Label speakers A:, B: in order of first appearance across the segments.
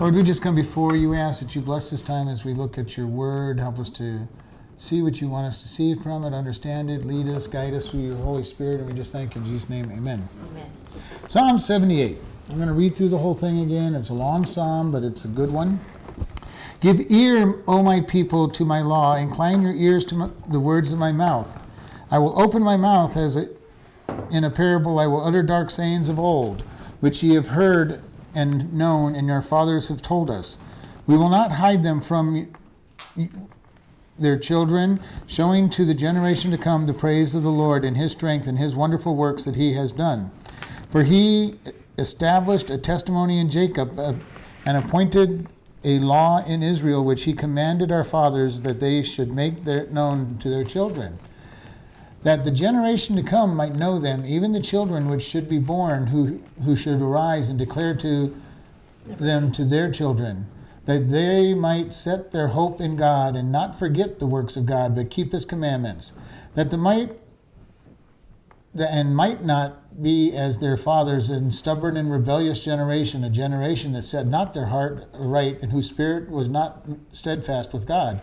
A: Lord, we just come before you, ask that you bless this time as we look at your word. Help us to see what you want us to see from it, understand it, lead us, guide us through your Holy Spirit. And we just thank you in Jesus' name. Amen. Amen. Psalm 78. I'm going to read through the whole thing again. It's a long psalm, but it's a good one. Give ear, O my people, to my law. Incline your ears to my, the words of my mouth. I will open my mouth as a, in a parable. I will utter dark sayings of old, which ye have heard and known, and your fathers have told us. We will not hide them from their children, showing to the generation to come the praise of the Lord and his strength and his wonderful works that he has done. For he established a testimony in Jacob uh, and appointed a law in Israel, which he commanded our fathers that they should make their, known to their children that the generation to come might know them, even the children which should be born, who, who should arise and declare to them to their children, that they might set their hope in God and not forget the works of God, but keep his commandments, that the might and might not be as their fathers in stubborn and rebellious generation, a generation that set not their heart right and whose spirit was not steadfast with God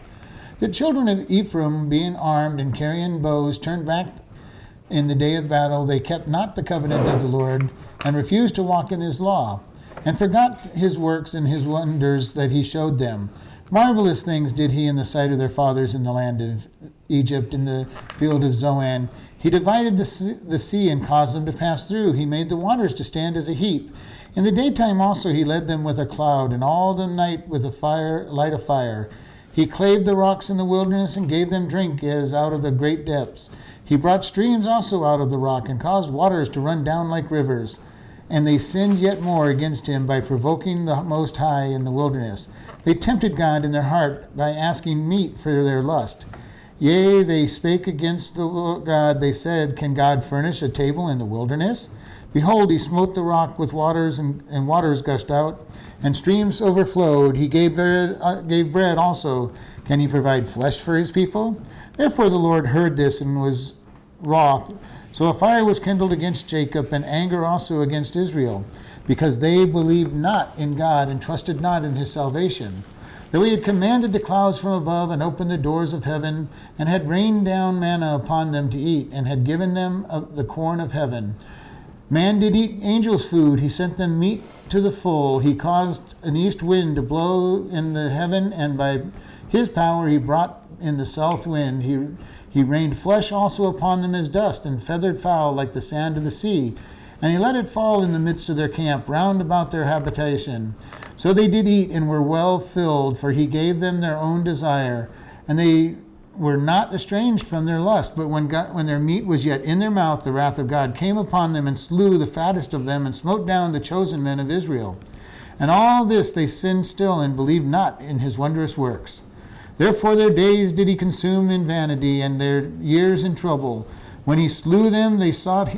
A: the children of Ephraim, being armed and carrying bows, turned back in the day of battle. They kept not the covenant of the Lord and refused to walk in his law, and forgot his works and his wonders that he showed them. Marvelous things did he in the sight of their fathers in the land of Egypt, in the field of Zoan. He divided the sea, the sea and caused them to pass through. He made the waters to stand as a heap. In the daytime also he led them with a cloud, and all the night with a fire, light of fire. He clave the rocks in the wilderness and gave them drink as out of the great depths. He brought streams also out of the rock and caused waters to run down like rivers. And they sinned yet more against him by provoking the Most High in the wilderness. They tempted God in their heart by asking meat for their lust. Yea, they spake against the Lord God. They said, Can God furnish a table in the wilderness? Behold, he smote the rock with waters, and, and waters gushed out and streams overflowed. He gave bread, uh, gave bread also. Can he provide flesh for his people? Therefore the Lord heard this and was wroth. So a fire was kindled against Jacob, and anger also against Israel, because they believed not in God and trusted not in his salvation. Though he had commanded the clouds from above and opened the doors of heaven, and had rained down manna upon them to eat, and had given them the corn of heaven. Man did eat angels' food. He sent them meat to the full. He caused an east wind to blow in the heaven, and by his power he brought in the south wind. He, he rained flesh also upon them as dust, and feathered fowl like the sand of the sea. And he let it fall in the midst of their camp, round about their habitation. So they did eat and were well filled, for he gave them their own desire. And they were not estranged from their lust, but when, God, when their meat was yet in their mouth, the wrath of God came upon them and slew the fattest of them and smote down the chosen men of Israel. And all this they sinned still and believed not in his wondrous works. Therefore their days did he consume in vanity and their years in trouble. When he slew them, they sought,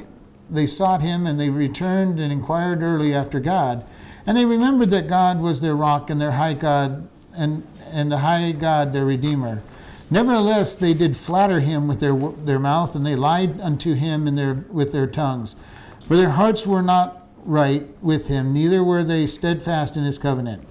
A: they sought him and they returned and inquired early after God. And they remembered that God was their rock and their high God and, and the high God their Redeemer. Nevertheless, they did flatter him with their, their mouth, and they lied unto him in their, with their tongues. For their hearts were not right with him, neither were they steadfast in his covenant.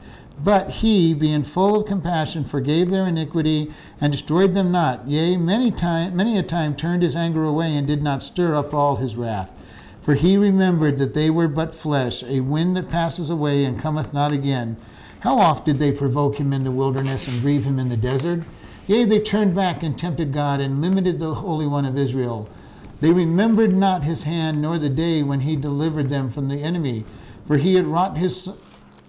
A: But he, being full of compassion, forgave their iniquity and destroyed them not. Yea, many, time, many a time turned his anger away and did not stir up all his wrath. For he remembered that they were but flesh, a wind that passes away and cometh not again. How oft did they provoke him in the wilderness and grieve him in the desert? Yea, they turned back and tempted God and limited the Holy One of Israel. They remembered not his hand nor the day when he delivered them from the enemy, for he had wrought his,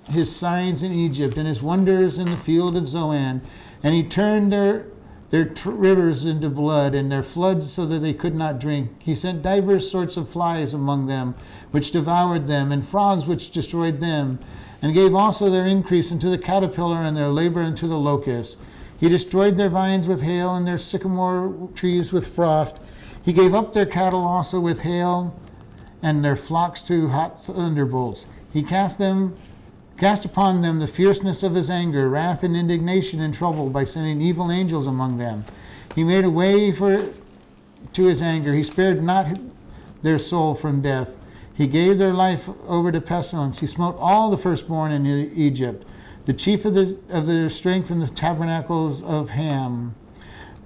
A: his signs in Egypt and his wonders in the field of Zoan, and he turned their their rivers into blood and their floods so that they could not drink. He sent divers sorts of flies among them, which devoured them, and frogs which destroyed them, and gave also their increase unto the caterpillar and their labor unto the locust. He destroyed their vines with hail and their sycamore trees with frost. He gave up their cattle also with hail and their flocks to hot thunderbolts. He cast them cast upon them the fierceness of his anger, wrath and indignation and trouble by sending evil angels among them. He made a way for to his anger. He spared not their soul from death. He gave their life over to pestilence. He smote all the firstborn in Egypt the chief of, the, of their strength in the tabernacles of Ham,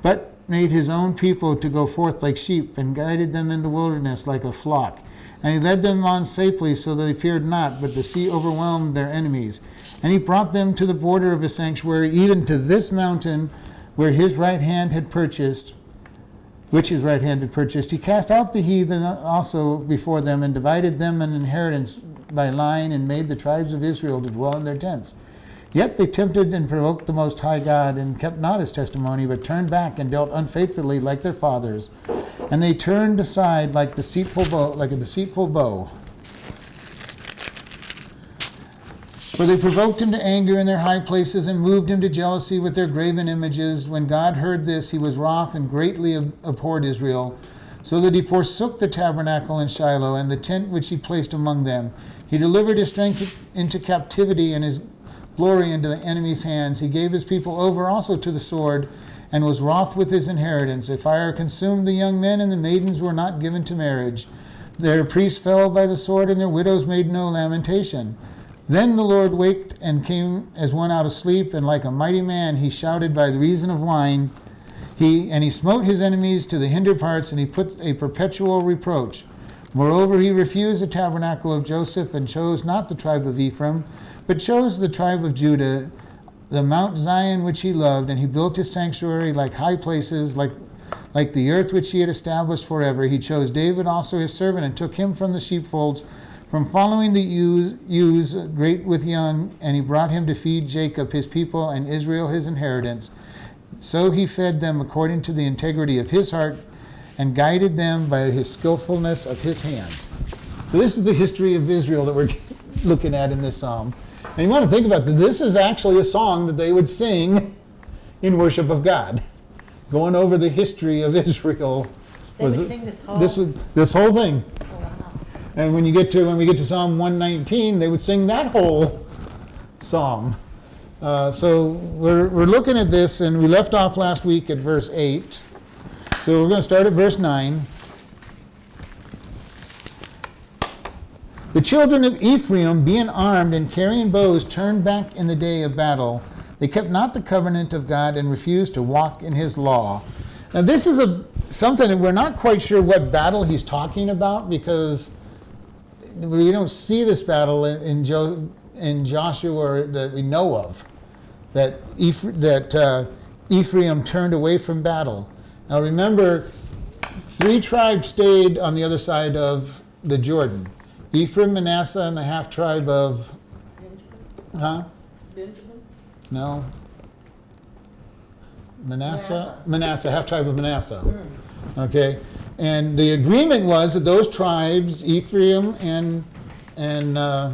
A: but made his own people to go forth like sheep, and guided them in the wilderness like a flock. And he led them on safely, so that they feared not, but the sea overwhelmed their enemies. And he brought them to the border of his sanctuary, even to this mountain where his right hand had purchased, which his right hand had purchased. He cast out the heathen also before them, and divided them an inheritance by line, and made the tribes of Israel to dwell in their tents. Yet they tempted and provoked the Most High God, and kept not his testimony, but turned back and dealt unfaithfully like their fathers. And they turned aside like deceitful bow, like a deceitful bow. For they provoked him to anger in their high places and moved him to jealousy with their graven images. When God heard this, he was wroth and greatly abhorred Israel, so that he forsook the tabernacle in Shiloh and the tent which he placed among them. He delivered his strength into captivity and his glory into the enemy's hands. He gave his people over also to the sword and was wroth with his inheritance. A fire consumed the young men, and the maidens were not given to marriage. Their priests fell by the sword, and their widows made no lamentation. Then the Lord waked and came as one out of sleep, and like a mighty man he shouted by the reason of wine. He and he smote his enemies to the hinder parts, and he put a perpetual reproach. Moreover, he refused the tabernacle of Joseph, and chose not the tribe of Ephraim, but chose the tribe of Judah, the Mount Zion which he loved, and he built his sanctuary like high places, like like the earth which he had established forever. He chose David also his servant, and took him from the sheepfolds from following the ewes, ewes great with young, and he brought him to feed Jacob his people and Israel his inheritance. So he fed them according to the integrity of his heart and guided them by his skillfulness of his hand. So, this is the history of Israel that we're looking at in this psalm. And you want to think about this. This is actually a song that they would sing in worship of God, going over the history of Israel.
B: They would sing this whole.
A: This, would, this whole thing.
B: Oh, wow.
A: And when you get to when we get to Psalm 119, they would sing that whole psalm. Uh, so we're, we're looking at this, and we left off last week at verse 8. So we're going to start at verse 9. The children of Ephraim, being armed and carrying bows, turned back in the day of battle. They kept not the covenant of God and refused to walk in his law. Now, this is a, something that we're not quite sure what battle he's talking about because we don't see this battle in, in, jo, in Joshua that we know of, that, that uh, Ephraim turned away from battle. Now remember, three tribes stayed on the other side of the Jordan Ephraim, Manasseh, and the half tribe of.
B: Benjamin?
A: Huh?
B: Benjamin?
A: No. Manasseh? Manasseh, half tribe of Manasseh. Okay? And the agreement was that those tribes, Ephraim and, and uh,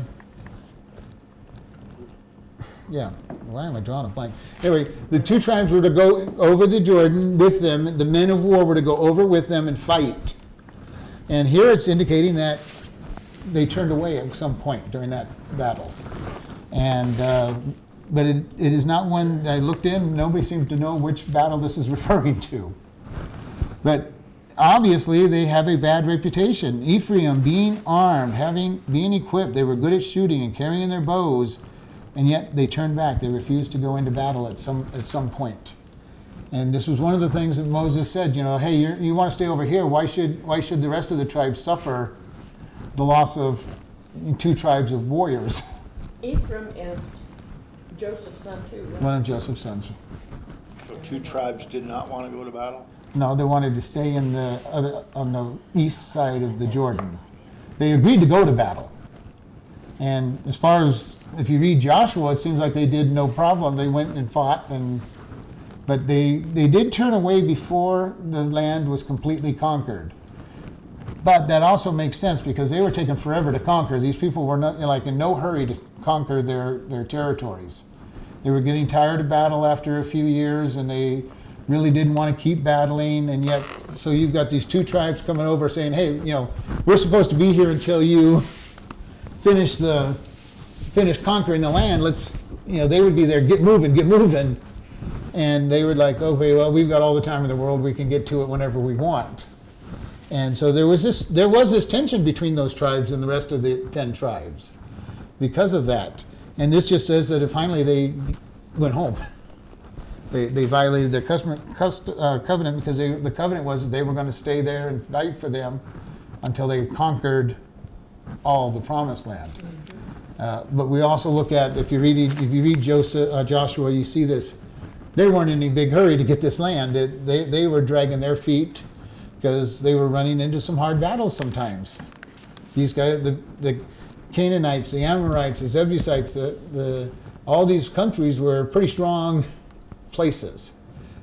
A: yeah, why am I drawing a blank? Anyway, the two tribes were to go over the Jordan with them. The men of war were to go over with them and fight. And here it's indicating that they turned away at some point during that battle. And uh, but it, it is not one I looked in. Nobody seems to know which battle this is referring to. But obviously, they have a bad reputation. Ephraim, being armed, having being equipped, they were good at shooting and carrying their bows, and yet they turned back. They refused to go into battle at some at some point. And this was one of the things that Moses said. You know, hey, you're, you want to stay over here? Why should why should the rest of the tribes suffer the loss of two tribes of warriors?
B: Ephraim is Joseph's son too, right?
A: One of Joseph's sons.
C: So two tribes did not want to go to battle?
A: No, they wanted to stay in the other, on the east side of the Jordan. They agreed to go to battle. And as far as if you read Joshua, it seems like they did no problem. They went and fought, and but they they did turn away before the land was completely conquered. But that also makes sense because they were taking forever to conquer. These people were not like in no hurry to conquer their their territories. They were getting tired of battle after a few years, and they really didn't want to keep battling. And yet, so you've got these two tribes coming over saying, "Hey, you know, we're supposed to be here until you finish the finish conquering the land. Let's, you know, they would be there, get moving, get moving." And they were like, "Okay, well, we've got all the time in the world. We can get to it whenever we want." And so there was this there was this tension between those tribes and the rest of the ten tribes because of that. And this just says that finally they went home. They, they violated their customer, cust, uh, covenant because they, the covenant was that they were going to stay there and fight for them until they conquered all the promised land. Uh, but we also look at if you read if you read Joseph, uh, Joshua, you see this. They weren't in any big hurry to get this land. It, they they were dragging their feet because they were running into some hard battles sometimes. These guys, the, the Canaanites, the Amorites, the Jebusites, the, the all these countries were pretty strong places.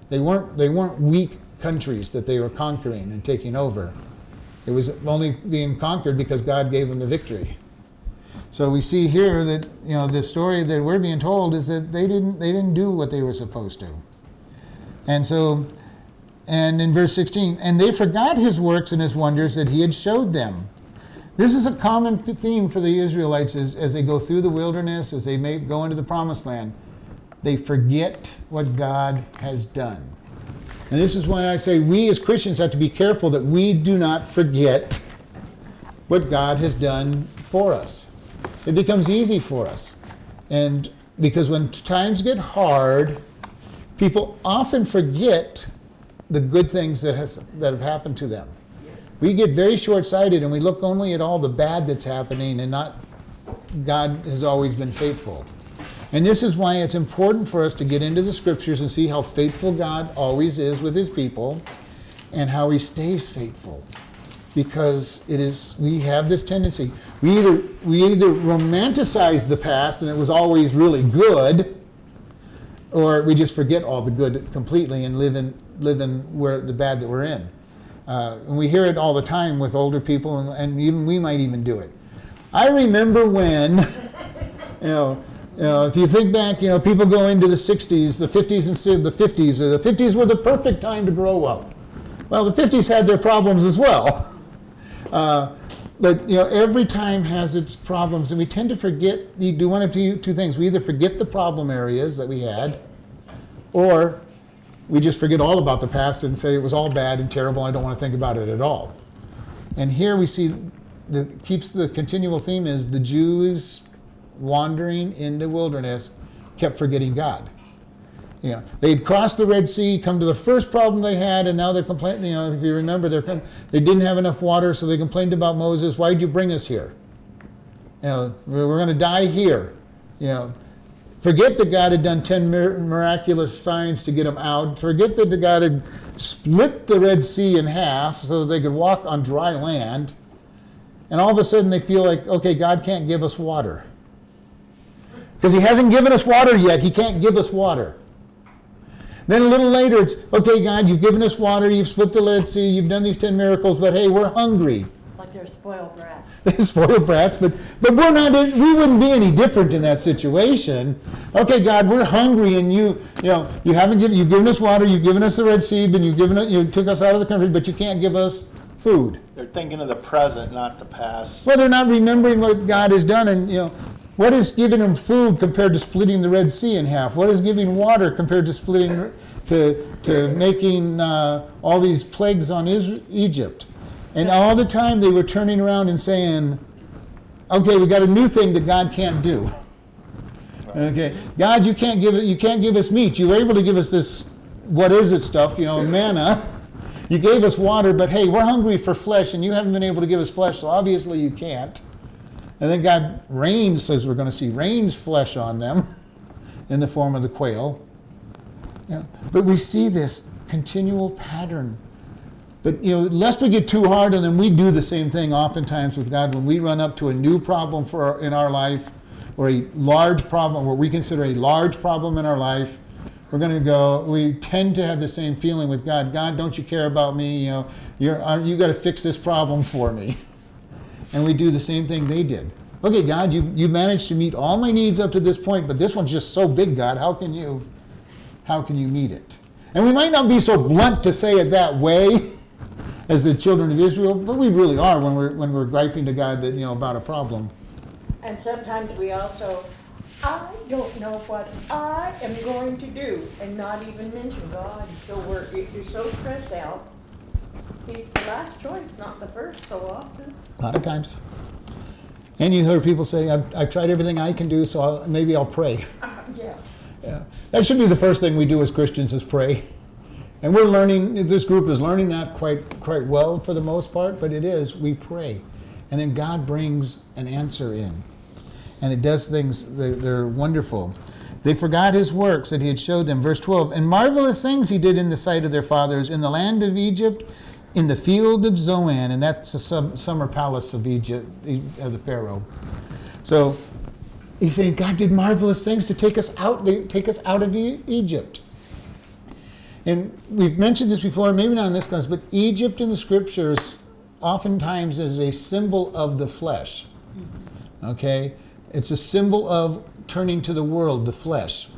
A: They weren't they weren't weak countries that they were conquering and taking over. It was only being conquered because God gave them the victory. So we see here that you know the story that we're being told is that they didn't they didn't do what they were supposed to. And so and in verse 16, and they forgot his works and his wonders that he had showed them. This is a common theme for the Israelites as, as they go through the wilderness, as they may go into the promised land. They forget what God has done. And this is why I say we as Christians have to be careful that we do not forget what God has done for us. It becomes easy for us. And because when times get hard, people often forget the good things that, has, that have happened to them. We get very short sighted and we look only at all the bad that's happening and not God has always been faithful. And this is why it's important for us to get into the scriptures and see how faithful God always is with his people and how he stays faithful. Because it is we have this tendency. We either we either romanticize the past and it was always really good, or we just forget all the good completely and live in live in where the bad that we're in. Uh, and we hear it all the time with older people, and, and even we might even do it. I remember when, you know, you know, if you think back, you know, people go into the 60s, the 50s and the 50s, or the 50s were the perfect time to grow up. Well, the 50s had their problems as well. Uh, but you know, every time has its problems, and we tend to forget. You do one of two, two things: we either forget the problem areas that we had, or we just forget all about the past and say it was all bad and terrible. I don't want to think about it at all. And here we see the keeps the continual theme is the Jews wandering in the wilderness kept forgetting God. You know, they'd crossed the Red Sea, come to the first problem they had, and now they're complaining. You know, if you remember, they're, they didn't have enough water, so they complained about Moses. Why'd you bring us here? You know, we're, going to die here. You know, forget that God had done ten mir- miraculous signs to get them out. Forget that the God had split the Red Sea in half so that they could walk on dry land. And all of a sudden, they feel like, okay, God can't give us water because He hasn't given us water yet. He can't give us water. Then a little later, it's okay, God, you've given us water, you've split the Red Sea, you've done these 10 miracles, but hey, we're hungry.
B: Like they're spoiled brats.
A: they're spoiled brats, but, but we're not, we wouldn't be any different in that situation. Okay, God, we're hungry and you, you know, you haven't given, you've given us water, you've given us the Red Sea, and you've given it, you took us out of the country, but you can't give us food.
C: They're thinking of the present, not the past.
A: Well, they're not remembering what God has done, and you know, what is giving them food compared to splitting the Red Sea in half? What is giving water compared to splitting, to, to making uh, all these plagues on Is- Egypt? And all the time they were turning around and saying, okay, we got a new thing that God can't do. Okay, God, you can't give it, you can't give us meat. You were able to give us this, what is it stuff, you know, manna. You gave us water, but hey, we're hungry for flesh, and you haven't been able to give us flesh, so obviously you can't. And then God rains, says we're going to see, rains flesh on them in the form of the quail. Yeah. But we see this continual pattern. But you know, lest we get too hard on them, we do the same thing oftentimes with God when we run up to a new problem for our, in our life, or a large problem, what we consider a large problem in our life. We're going to go. We tend to have the same feeling with God. God, don't you care about me? You know, you're you got to fix this problem for me. And we do the same thing they did. Okay, God, you've, you've managed to meet all my needs up to this point, but this one's just so big, God. How can you, how can you meet it? And we might not be so blunt to say it that way as the children of Israel, but we really are when we're when we're griping to God that you know about a problem.
B: And sometimes we also, I don't know what I am going to do, and not even mention God. So we're, you're so stressed out. He's the last choice, not the first so often.
A: A lot of times. And you hear people say, I've, I've tried everything I can do, so I'll, maybe I'll pray.
B: Uh, yeah.
A: Yeah. That should be the first thing we do as Christians is pray. And we're learning, this group is learning that quite, quite well for the most part, but it is, we pray. And then God brings an answer in. And it does things that are wonderful. They forgot his works that he had showed them. Verse 12, and marvelous things he did in the sight of their fathers in the land of Egypt, in the field of Zoan, and that's the sum, summer palace of Egypt, of the Pharaoh. So he's saying God did marvelous things to take us out, take us out of E- Egypt. And we've mentioned this before, maybe not in this class, but Egypt in the scriptures oftentimes is a symbol of the flesh. Okay? It's a symbol of turning to the world, the flesh.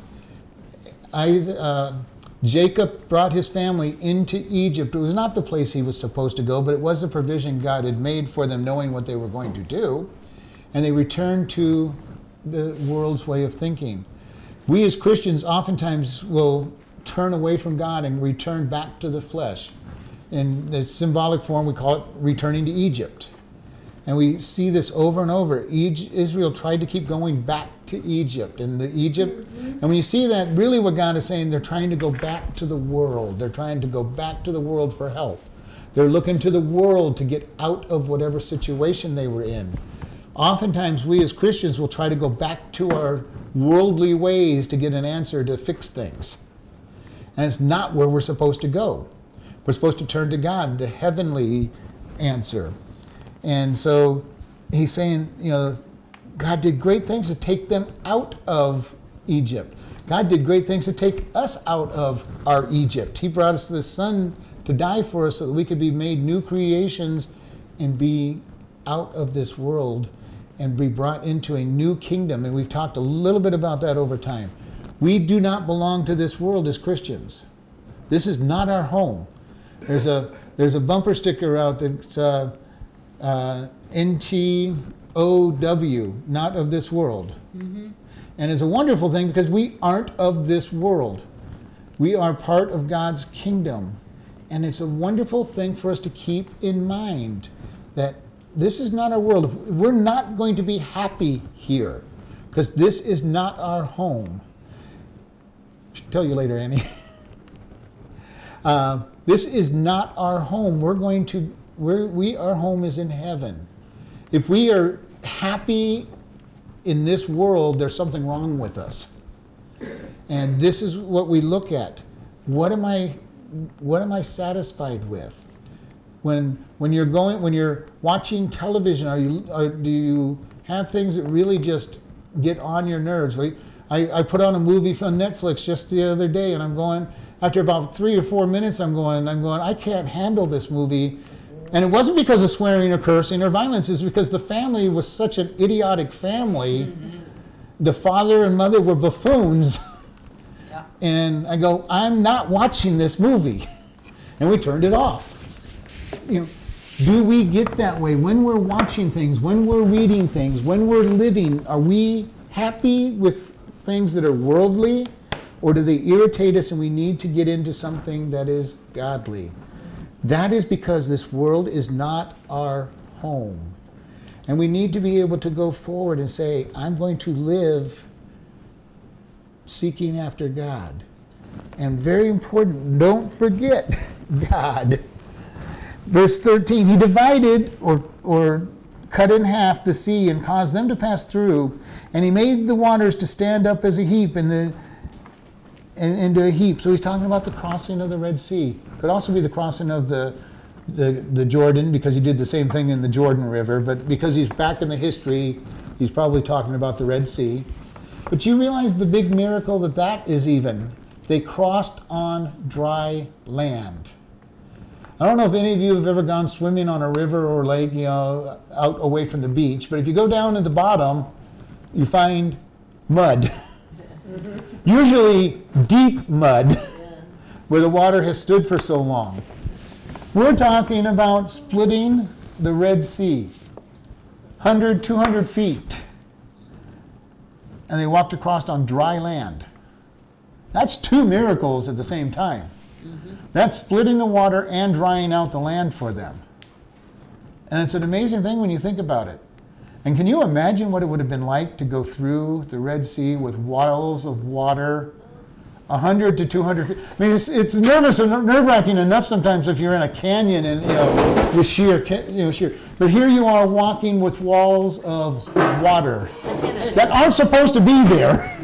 A: Isaac, uh, Jacob brought his family into Egypt. It was not the place he was supposed to go, but it was a provision God had made for them, knowing what they were going to do. And they returned to the world's way of thinking. We as Christians oftentimes will turn away from God and return back to the flesh. In the symbolic form, we call it returning to Egypt. And we see this over and over. Israel tried to keep going back to Egypt. And the Egypt, mm-hmm. and when you see that, really what God is saying, they're trying to go back to the world. They're trying to go back to the world for help. They're looking to the world to get out of whatever situation they were in. Oftentimes, we as Christians will try to go back to our worldly ways to get an answer to fix things. And it's not where we're supposed to go. We're supposed to turn to God, the heavenly answer. And so he's saying, you know, God did great things to take them out of Egypt. God did great things to take us out of our Egypt. He brought us the Son to die for us so that we could be made new creations and be out of this world and be brought into a new kingdom. And we've talked a little bit about that over time. We do not belong to this world as Christians. This is not our home. There's a there's a bumper sticker out that's uh, uh, NTOW, not of this world. And it's a wonderful thing because we aren't of this world. We are part of God's kingdom. And it's a wonderful thing for us to keep in mind that this is not our world. We're not going to be happy here because this is not our home. Should tell you later, Annie. Uh, this is not our home. We're going to, we're, we, our home is in heaven. If we are happy in this world, there's something wrong with us. And this is what we look at. What am I, what am I satisfied with? When, when you're going, when you're watching television, are you, are, do you have things that really just get on your nerves? I, I put on a movie from Netflix just the other day, and I'm going. After about three or four minutes, I'm going. I'm going. I can't handle this movie, and it wasn't because of swearing or cursing or violence. It's because the family was such an idiotic family. Mm-hmm. The father and mother were buffoons,
D: Yeah.
A: and I go. I'm not watching this movie, and we turned it off. You know, do we get that way when we're watching things, when we're reading things, when we're living? Are we happy with things that are worldly, or do they irritate us and we need to get into something that is godly? That is because this world is not our home. And we need to be able to go forward and say, I'm going to live seeking after God. And very important, don't forget God. Verse 13, he divided or, or cut in half the sea and caused them to pass through, and he made the waters to stand up as a heap in the in, into a heap. So he's talking about the crossing of the Red Sea. Could also be the crossing of the, the the Jordan because he did the same thing in the Jordan River, but because he's back in the history, he's probably talking about the Red Sea. But you realize the big miracle that that is even. They crossed on dry land. I don't know if any of you have ever gone swimming on a river or lake, you know, out away from the beach, but if you go down at the bottom, you find mud. Usually deep mud where the water has stood for so long. We're talking about splitting the Red Sea 100, 200 feet. And they walked across on dry land. That's two miracles at the same time. Mm-hmm. That's splitting the water and drying out the land for them. And it's an amazing thing when you think about it. And can you imagine what it would have been like to go through the Red Sea with walls of water, 100 to 200 feet? I mean, it's, it's nervous and nerve wracking enough sometimes if you're in a canyon and, you know, with sheer, you know, sheer. But here you are walking with walls of water that aren't supposed to be there.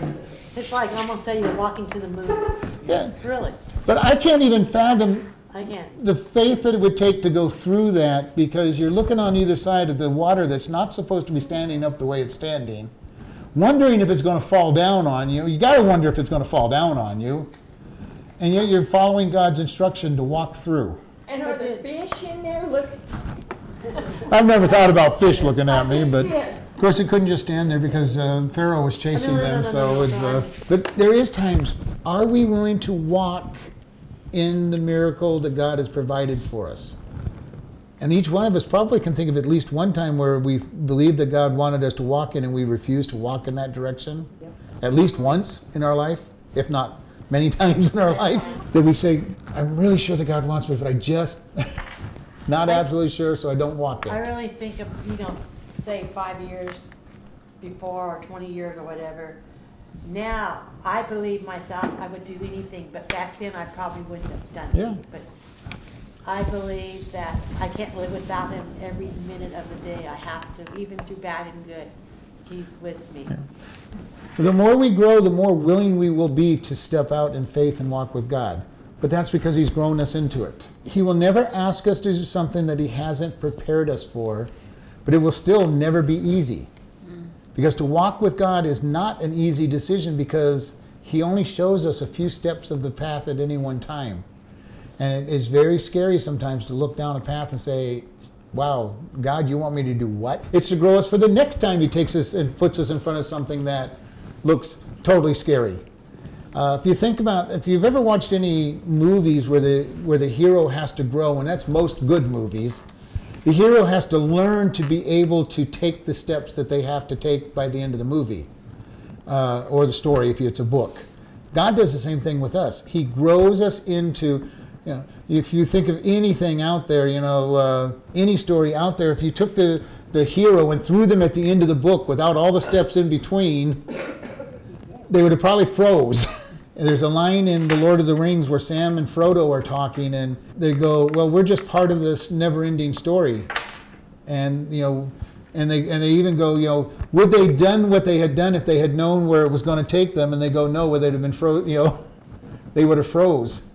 D: It's like almost say you're walking to the moon.
A: Yeah.
D: Really,
A: But I can't even fathom
D: I
A: the faith that it would take to go through that because you're looking on either side of the water that's not supposed to be standing up the way it's standing, wondering if it's going to fall down on you. You got to wonder if it's going to fall down on you. And yet you're following God's instruction to walk through.
B: And are the fish in there? Look.
A: I've never thought about fish looking at me, but of course it couldn't just stand there because uh, Pharaoh was chasing them. So it's. Uh, but there is times. Are we willing to walk in the miracle that God has provided for us? And each one of us probably can think of at least one time where we believed that God wanted us to walk in and we refused to walk in that direction.
B: Yep.
A: At least once in our life, if not many times in our life, that we say, I'm really sure that God wants me, but I just not absolutely sure, so I don't walk it.
D: I really think of, you know, say five years before or twenty years or whatever. Now, I believe myself, I would do anything, but back then I probably wouldn't have done
A: Yeah.
D: it. But I believe that I can't live without him every minute of the day. I have to, even through bad and good. He's with me.
A: The more we grow, the more willing we will be to step out in faith and walk with God. But that's because He's grown us into it. He will never ask us to do something that He hasn't prepared us for, but it will still never be easy. Because to walk with God is not an easy decision because He only shows us a few steps of the path at any one time. And it's very scary sometimes to look down a path and say, Wow, God, you want me to do what? It's to grow us for the next time He takes us and puts us in front of something that looks totally scary. Uh, if you think about, if you've ever watched any movies where the where the hero has to grow, and that's most good movies, the hero has to learn to be able to take the steps that they have to take by the end of the movie uh, or the story if it's a book. God does the same thing with us. He grows us into, you know, if you think of anything out there, you know, uh, any story out there, if you took the, the hero and threw them at the end of the book without all the steps in between, they would have probably froze. There's a line in The Lord of the Rings where Sam and Frodo are talking, and they go, "Well, we're just part of this never-ending story," and you know, and they and they even go, you know, would they done what they had done if they had known where it was going to take them? And they go, no, would they have been froze? You know, they would have froze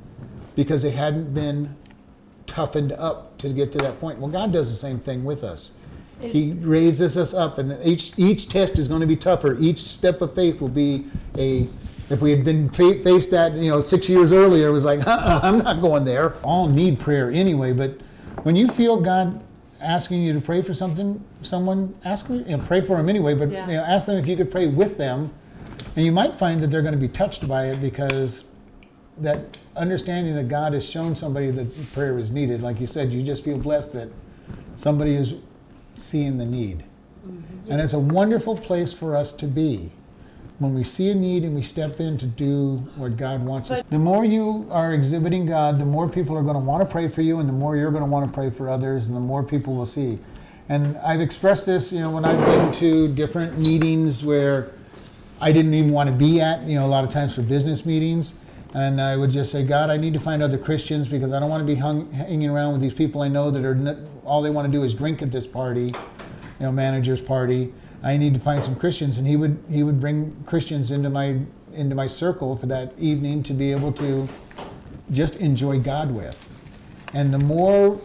A: because they hadn't been toughened up to get to that point. Well, God does the same thing with us. He raises us up, and each each test is going to be tougher. Each step of faith will be a. If we had been faced that, you know, six years earlier, it was like, uh-uh, I'm not going there. All need prayer anyway, but when you feel God asking you to pray for something, someone ask you know, pray for them anyway, but
D: Yeah.
A: you know, ask them if you could pray with them, and you might find that they're going to be touched by it because that understanding that God has shown somebody that prayer is needed, like you said, you just feel blessed that somebody is seeing the need. Mm-hmm. And it's a wonderful place for us to be when we see a need and we step in to do what God wants us. The more you are exhibiting God, the more people are going to want to pray for you, and the more you're going to want to pray for others, and the more people will see. And I've expressed this, you know, when I've been to different meetings where I didn't even want to be at, you know, a lot of times for business meetings. And I would just say, God, I need to find other Christians because I don't want to be hung, hanging around with these people I know that are all they want to do is drink at this party, you know, manager's party. I need to find some Christians, and he would he would bring Christians into my into my circle for that evening to be able to just enjoy God with. And the more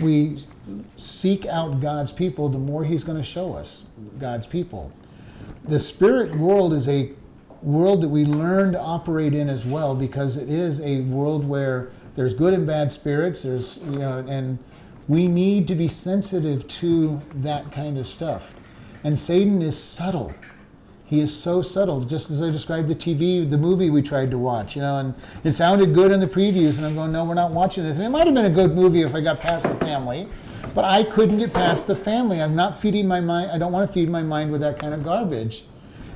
A: we seek out God's people, the more He's going to show us God's people. The spirit world is a world that we learn to operate in as well because it is a world where there's good and bad spirits. There's you know, and we need to be sensitive to that kind of stuff. And Satan is subtle. He is so subtle, just as I described the TV, the movie we tried to watch, you know, and it sounded good in the previews, and I'm going, no, we're not watching this. And it might have been a good movie if I got past the family, but I couldn't get past the family. I'm not feeding my mind, I don't want to feed my mind with that kind of garbage.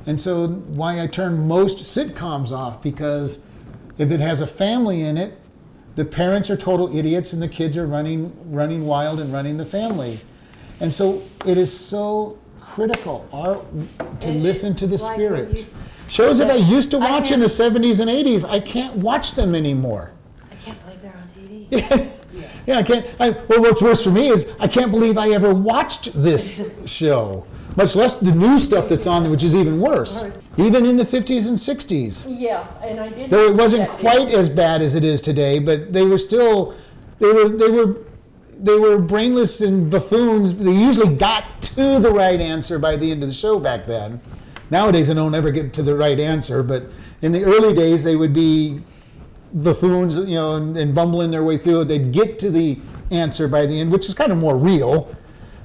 A: And so, why I turn most sitcoms off, because if it has a family in it, the parents are total idiots and the kids are running, running wild and running the family. And so, it is so critical our, to listen to the
D: like
A: Spirit. Shows that I used to watch in the 70s and 80s, I can't watch them anymore.
D: I can't believe they're on TV.
A: Yeah, yeah, I can't. I, well, what's worse for me is I can't believe I ever watched this show, much less the new stuff that's on there, which is even worse. Even in the 50s and 60s.
B: Yeah, and I did.
A: Though it wasn't quite as bad as it is today, but they were still, they were, they were, they were brainless and buffoons. They usually got to the right answer by the end of the show back then. Nowadays, they don't ever get to the right answer, but in the early days, they would be buffoons, you know, and, and bumbling their way through it. They'd get to the answer by the end, which is kind of more real,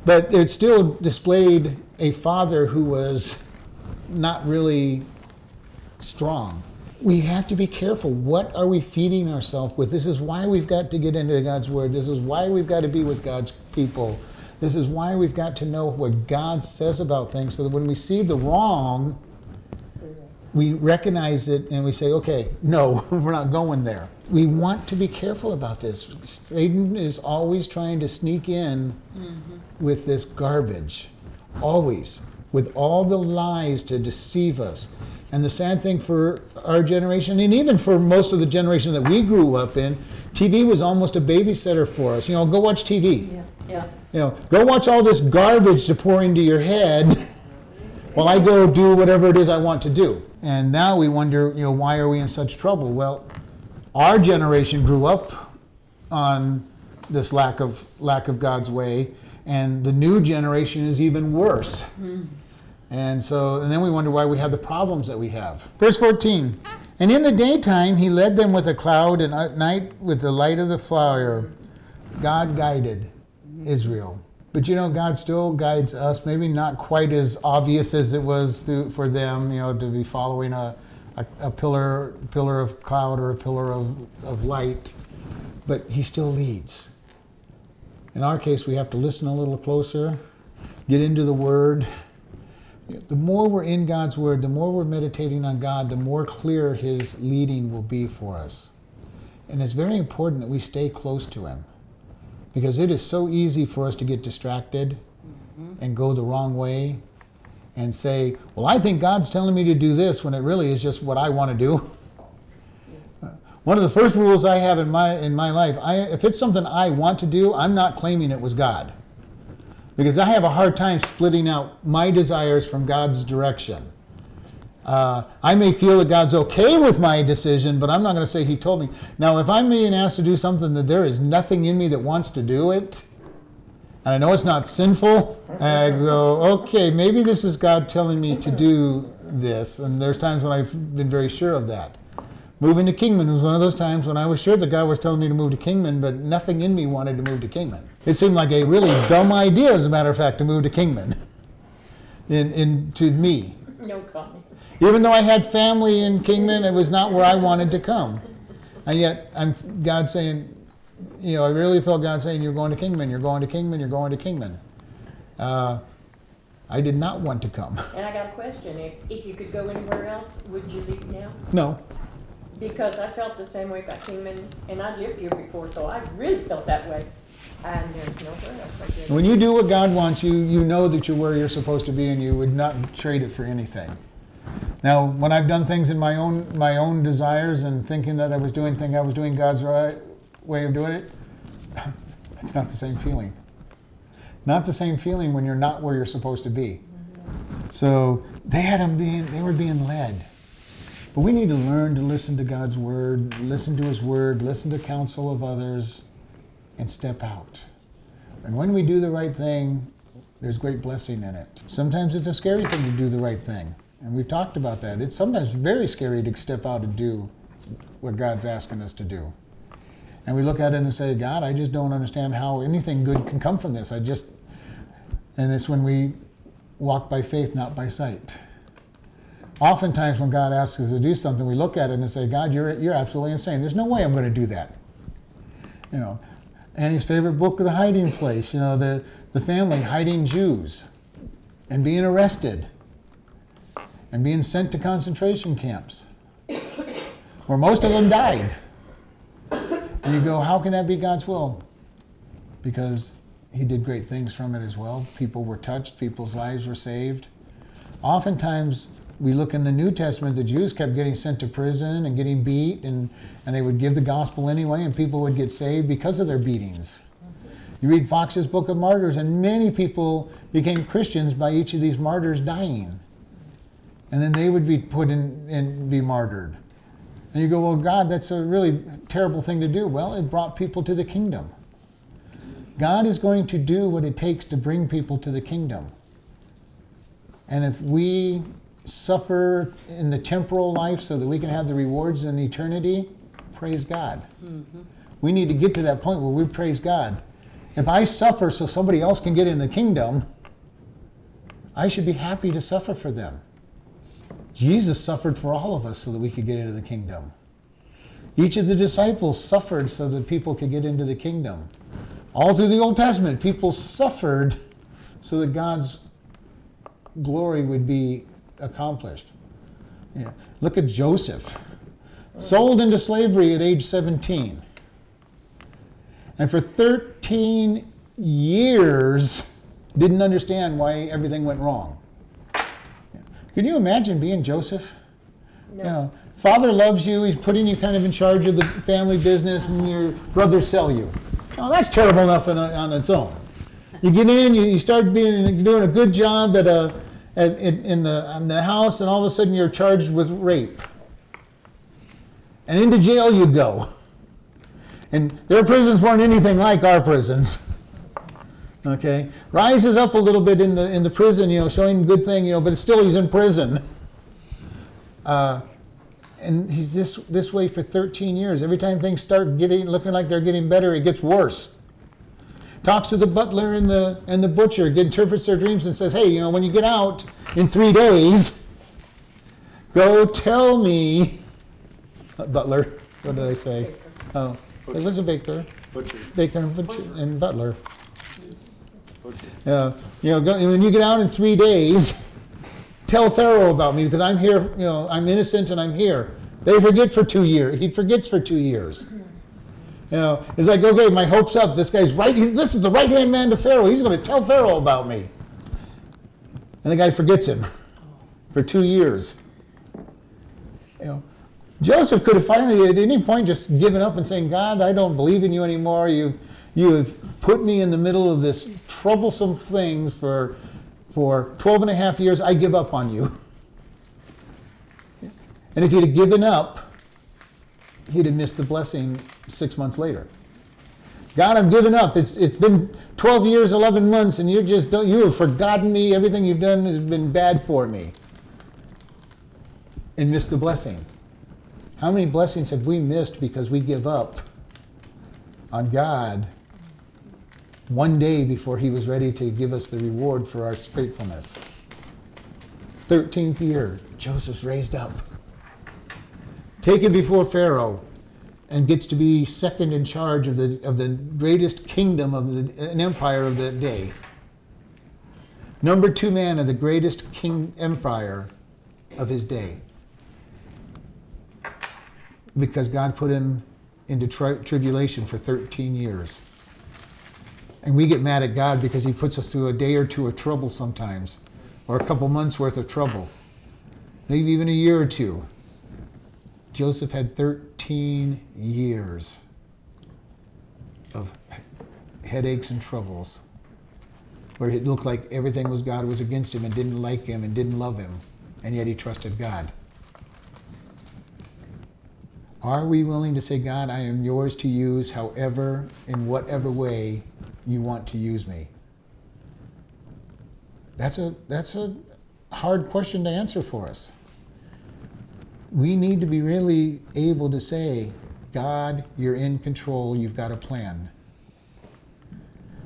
A: but it still displayed a father who was not really strong. We have to be careful. What are we feeding ourselves with? This is why we've got to get into God's Word. This is why we've got to be with God's people. This is why we've got to know what God says about things so that when we see the wrong, we recognize it and we say, okay, no, we're not going there. We want to be careful about this. Satan is always trying to sneak in mm-hmm. with this garbage, always, with all the lies to deceive us. And the sad thing for our generation, and even for most of the generation that we grew up in, TV was almost a babysitter for us. You know, go watch TV.
D: Yeah. Yes.
A: You know, go watch all this garbage to pour into your head while I go do whatever it is I want to do. And now we wonder, you know, why are we in such trouble? Well, our generation grew up on this lack of lack of God's way, and the new generation is even worse. Hmm. And so, and then we wonder why we have the problems that we have. Verse 14. And in the daytime he led them with a cloud, and at night with the light of the fire. God guided Israel. But you know, God still guides us. Maybe not quite as obvious as it was through, for them, you know, to be following a, a, a pillar, pillar of cloud or a pillar of, of light. But He still leads. In our case, we have to listen a little closer, get into the Word. The more we're in God's Word, the more we're meditating on God, the more clear His leading will be for us. And it's very important that we stay close to Him because it is so easy for us to get distracted mm-hmm. and go the wrong way and say, Well, I think God's telling me to do this when it really is just what I want to do. One of the first rules I have in my in my life, I, if it's something I want to do, I'm not claiming it was God, because I have a hard time splitting out my desires from God's direction. Uh, I may feel that God's okay with my decision, but I'm not going to say He told me. Now, if I'm being asked to do something that there is nothing in me that wants to do it, and I know it's not sinful, I go, okay, maybe this is God telling me to do this. And there's times when I've been very sure of that. Moving to Kingman was one of those times when I was sure that God was telling me to move to Kingman, but nothing in me wanted to move to Kingman. It seemed like a really dumb idea, as a matter of fact, to move to Kingman. In, in to me,
B: No comment.
A: even though I had family in Kingman, it was not where I wanted to come. And yet, I'm God saying, you know, I really felt God saying, "You're going to Kingman. You're going to Kingman. You're going to Kingman." Uh, I did not want to come.
B: And I got a question. If, if you could go anywhere else, would you leave now?
A: No,
B: Because I felt the same way about Kingman, and I lived here before, so I really felt that way. And there's did.
A: when you do what God wants you, you know that you're where you're supposed to be, and you would not trade it for anything. Now, when I've done things in my own my own desires and thinking that I was doing thing I was doing God's right way of doing it, it's not the same feeling. Not the same feeling when you're not where you're supposed to be. So they had them being they were being led. But we need to learn to listen to God's word, listen to his word, listen to counsel of others, and step out. And when we do the right thing, there's great blessing in it. Sometimes it's a scary thing to do the right thing. And we've talked about that. It's sometimes very scary to step out and do what God's asking us to do. And we look at it and say, God, I just don't understand how anything good can come from this. I just, and it's when we walk by faith, not by sight. Oftentimes, when God asks us to do something, we look at it and say, God, you're, you're absolutely insane. There's no way I'm going to do that. You know, Annie's favorite book, of The Hiding Place, you know, the, the family hiding Jews and being arrested and being sent to concentration camps where most of them died. And you go, how can that be God's will? Because he did great things from it as well. People were touched, people's lives were saved. Oftentimes, we look in the New Testament, the Jews kept getting sent to prison and getting beat, and, and they would give the gospel anyway, and people would get saved because of their beatings. You read Fox's Book of Martyrs, and many people became Christians by each of these martyrs dying. And then they would be put in and be martyred. And you go, well, God, that's a really terrible thing to do. Well, it brought people to the kingdom. God is going to do what it takes to bring people to the kingdom. And if we suffer in the temporal life so that we can have the rewards in eternity, praise God. Mm-hmm. We need to get to that point where we praise God. If I suffer so somebody else can get in the kingdom, I should be happy to suffer for them. Jesus suffered for all of us so that we could get into the kingdom. Each of the disciples suffered so that people could get into the kingdom. All through the Old Testament, people suffered so that God's glory would be accomplished. Yeah. Look at Joseph, sold into slavery at age 17. And for 13 years, didn't understand why everything went wrong. Can you imagine being Joseph?
B: No.
A: You know, father loves you, he's putting you kind of in charge of the family business, and your brothers sell you. Oh, that's terrible enough on, on its own. You get in, you, you start being doing a good job at a in, in the in the house, and all of a sudden you're charged with rape, and into jail you go. And their prisons weren't anything like our prisons. Okay, rises up a little bit in the in the prison, you know, showing good thing, you know, but still he's in prison. Uh, and he's this this way for 13 years. Every time things start getting looking like they're getting better, it gets worse. Talks to the butler and the and the butcher, interprets their dreams, and says, "Hey, you know, when you get out in three days, go tell me." Uh, butler, what did I say? Oh, it was a baker,
C: Butcher,
A: baker and butcher and butler.
C: butcher.
A: Uh, you know, go, when you get out in three days, tell Pharaoh about me because I'm here. You know, I'm innocent and I'm here. They forget for two years. He forgets for two years. You know, it's like, okay, my hope's up. This guy's right. he- This is the right hand man to Pharaoh. He's going to tell Pharaoh about me. And the guy forgets him for two years. You know, Joseph could have finally, at any point, just given up and saying, God, I don't believe in you anymore. You, you have put me in the middle of this troublesome things for, for 12 and a half years. I give up on you. And if he'd have given up, he'd have missed the blessing six months later. God, I'm giving up. It's, it's been 12 years, 11 months, and you just don't, you have forgotten me. Everything you've done has been bad for me. And missed the blessing. How many blessings have we missed because we give up on God one day before He was ready to give us the reward for our faithfulness? 13th year, Joseph's raised up, taken before Pharaoh, and gets to be second in charge of the, of the greatest kingdom of the, an empire of that day. Number two man of the greatest king empire of his day because God put him into tri- tribulation for 13 years. And we get mad at God because he puts us through a day or two of trouble sometimes, or a couple months worth of trouble, maybe even a year or two. Joseph had 13 years of headaches and troubles where it looked like everything was God was against him and didn't like him and didn't love him, and yet he trusted God. Are we willing to say, God, I am yours to use however, in whatever way you want to use me? That's a, that's a hard question to answer for us. We need to be really able to say, God, you're in control, you've got a plan.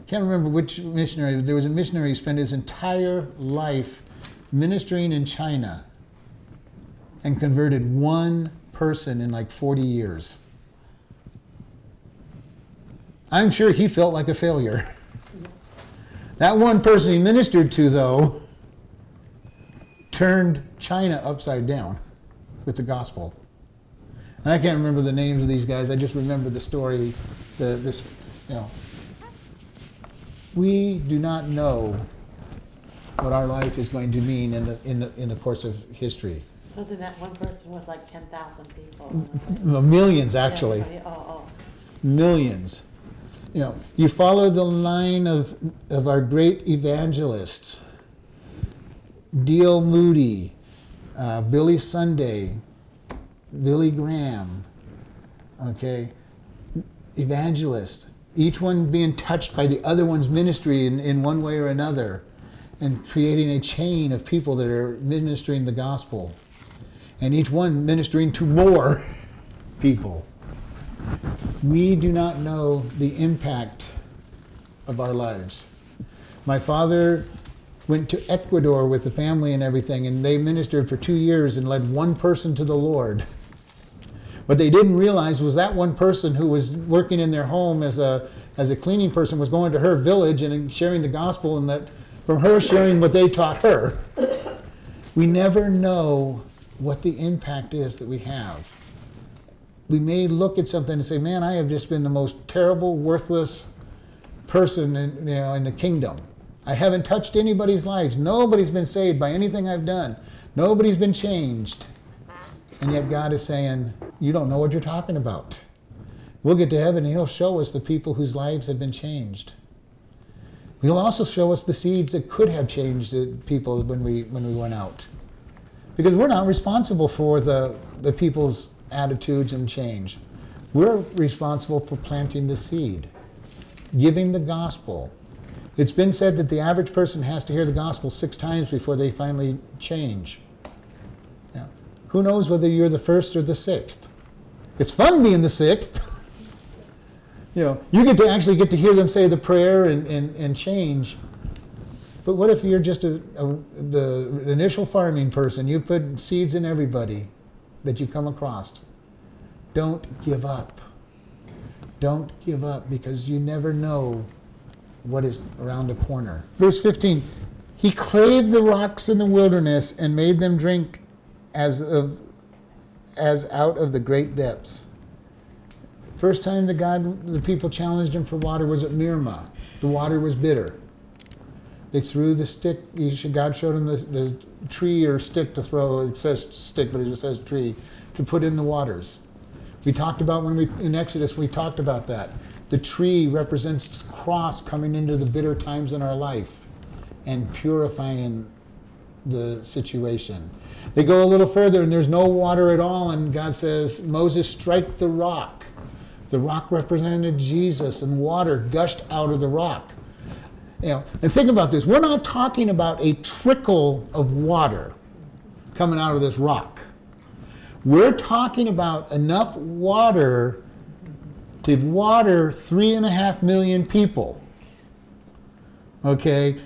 A: Can't remember which missionary, there was a missionary who spent his entire life ministering in China and converted one person in like 40 years. I'm sure he felt like a failure. That one person he ministered to, though, turned China upside down with the gospel. And I can't remember the names of these guys. I just remember the story. The this, you know, We do not know what our life is going to mean in the, in the, in the course of history.
D: Something that one person with like ten thousand people.
A: Millions, actually.
D: Yeah, Oh, oh.
A: Millions. You know, you follow the line of, of our great evangelists D.L. Moody, uh, Billy Sunday, Billy Graham, okay, evangelists, each one being touched by the other one's ministry in, in one way or another, and creating a chain of people that are ministering the gospel, and each one ministering to more people. We do not know the impact of our lives. My father went to Ecuador with the family and everything, and they ministered for two years and led one person to the Lord. What they didn't realize was that one person who was working in their home as a, as a cleaning person was going to her village and sharing the gospel, and that from her sharing what they taught her. We never know what the impact is that we have we may look at something and say, "Man, I have just been the most terrible, worthless person in, you know, in the kingdom. I haven't touched anybody's lives. Nobody's been saved by anything I've done. Nobody's been changed." And yet God is saying, "You don't know what you're talking about. We'll get to heaven and He'll show us the people whose lives have been changed. He'll also show us the seeds that could have changed the people when we when we went out." Because we're not responsible for the, the people's attitudes and change. We're responsible for planting the seed, giving the gospel. It's been said that the average person has to hear the gospel six times before they finally change. Now, who knows whether you're the first or the sixth? It's fun being the sixth. you know, you get to actually get to hear them say the prayer and, and, and change. But what if you're just a, a, the initial farming person? You put seeds in everybody that you come across. Don't give up. Don't give up because you never know what is around the corner. Verse 15 He clave the rocks in the wilderness and made them drink as, of, as out of the great depths. First time the God, the people challenged him for water was at Mirma. The water was bitter. They threw the stick. God showed him the, the tree or stick to throw. It says stick, but it just says tree to put in the waters. We talked about when we in Exodus. We talked about that. The tree represents the cross coming into the bitter times in our life and purifying the situation. They go a little further, and there's no water at all, and God says, Moses, strike the rock. The rock represented Jesus, and water gushed out of the rock. You know, and think about this. We're not talking about a trickle of water coming out of this rock. We're talking about enough water to water three and a half million people. Okay?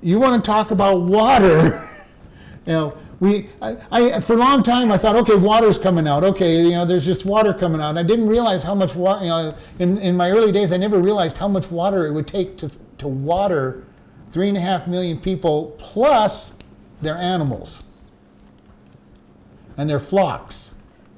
A: You want to talk about water? you know, we, I, I, for a long time, I thought, okay, water's coming out. Okay, you know, there's just water coming out. I didn't realize how much water, you know, in, in my early days, I never realized how much water it would take to, to water three and a half million people plus their animals and their flocks.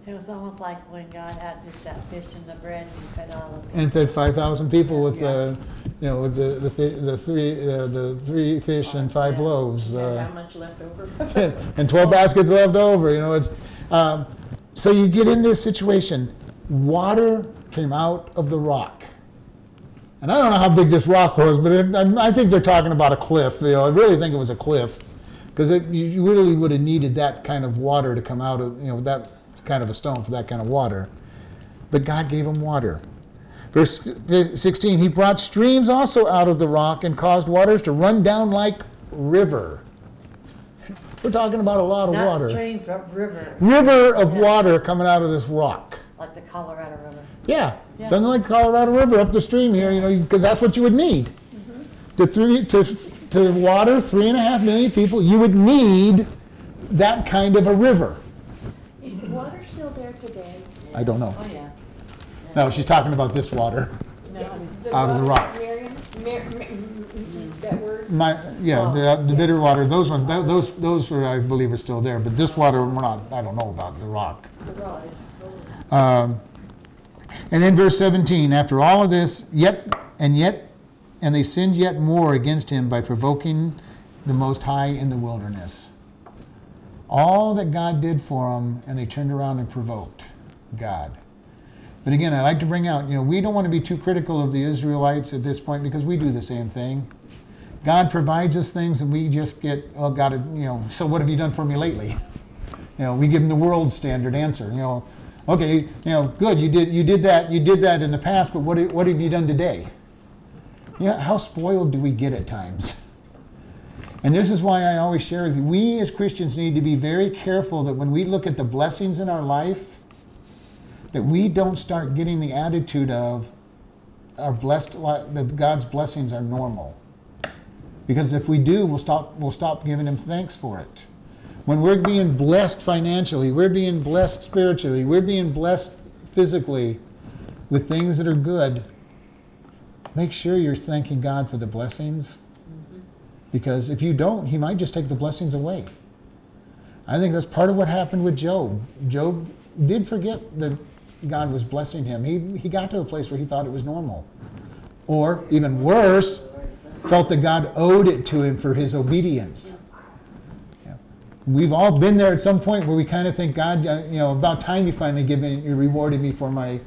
D: It was almost like when God had just that fish and the bread and he fed all of them.
A: And fed 5,000 people with, uh, you know, with the, the, fi- the, three, uh, the three fish and five
D: Yeah.
A: loaves.
B: And
A: Uh,
B: how much left over?
A: and 12 baskets left over. You know, it's um, so you get in this situation. Water came out of the rock, and I don't know how big this rock was, but it, I, I think they're talking about a cliff. You know, I really think it was a cliff because you, you really would have needed that kind of water to come out of you know that kind of a stone for that kind of water. But God gave him water. Verse 16, he brought streams also out of the rock and caused waters to run down like river. We're talking about a lot of
D: Not
A: water.
D: stream, but river,
A: River of water coming out of this rock.
D: like the Colorado River.
A: Yeah,
D: Yeah.
A: something like Colorado River up the stream here, you know, because that's what you would need. Mm-hmm. To, three, to, to water three and a half million people, you would need that kind of a river.
B: Is the water there today?
A: I don't know.
D: Oh, yeah.
A: No, she's talking about this water.
D: No,
A: Out of the rock.
B: Miriam, Mar- Mar- that word?
A: My, yeah, the, the bitter water, those ones, tho- those, those are, I believe are still there, but this water, we're not, I don't know about the rock.
B: The rock.
A: Um, and then verse 17, after all of this, yet, and yet and they sinned yet more against him by provoking the Most High in the wilderness. All that God did for them, and they turned around and provoked God. But again, I like to bring out, you know, we don't want to be too critical of the Israelites at this point because we do the same thing. God provides us things, and we just get, oh, God, you know, so what have you done for me lately? You know, we give them the world standard answer. You know, okay, you know, good, you did, you did that, you did that in the past, but what, what have you done today? You know, how spoiled do we get at times? And this is why I always share you, we as Christians need to be very careful that when we look at the blessings in our life, that we don't start getting the attitude of our blessed that God's blessings are normal. Because if we do, we'll stop we'll stop giving him thanks for it. When we're being blessed financially, we're being blessed spiritually, we're being blessed physically with things that are good, make sure you're thanking God for the blessings. Because if you don't, he might just take the blessings away. I think that's part of what happened with Job. Job did forget that God was blessing him. He, he got to the place where he thought it was normal. Or, even worse, felt that God owed it to him for his obedience. Yeah. We've all been there at some point where we kind of think, God, uh, you know, about time you finally given, you rewarded me for my,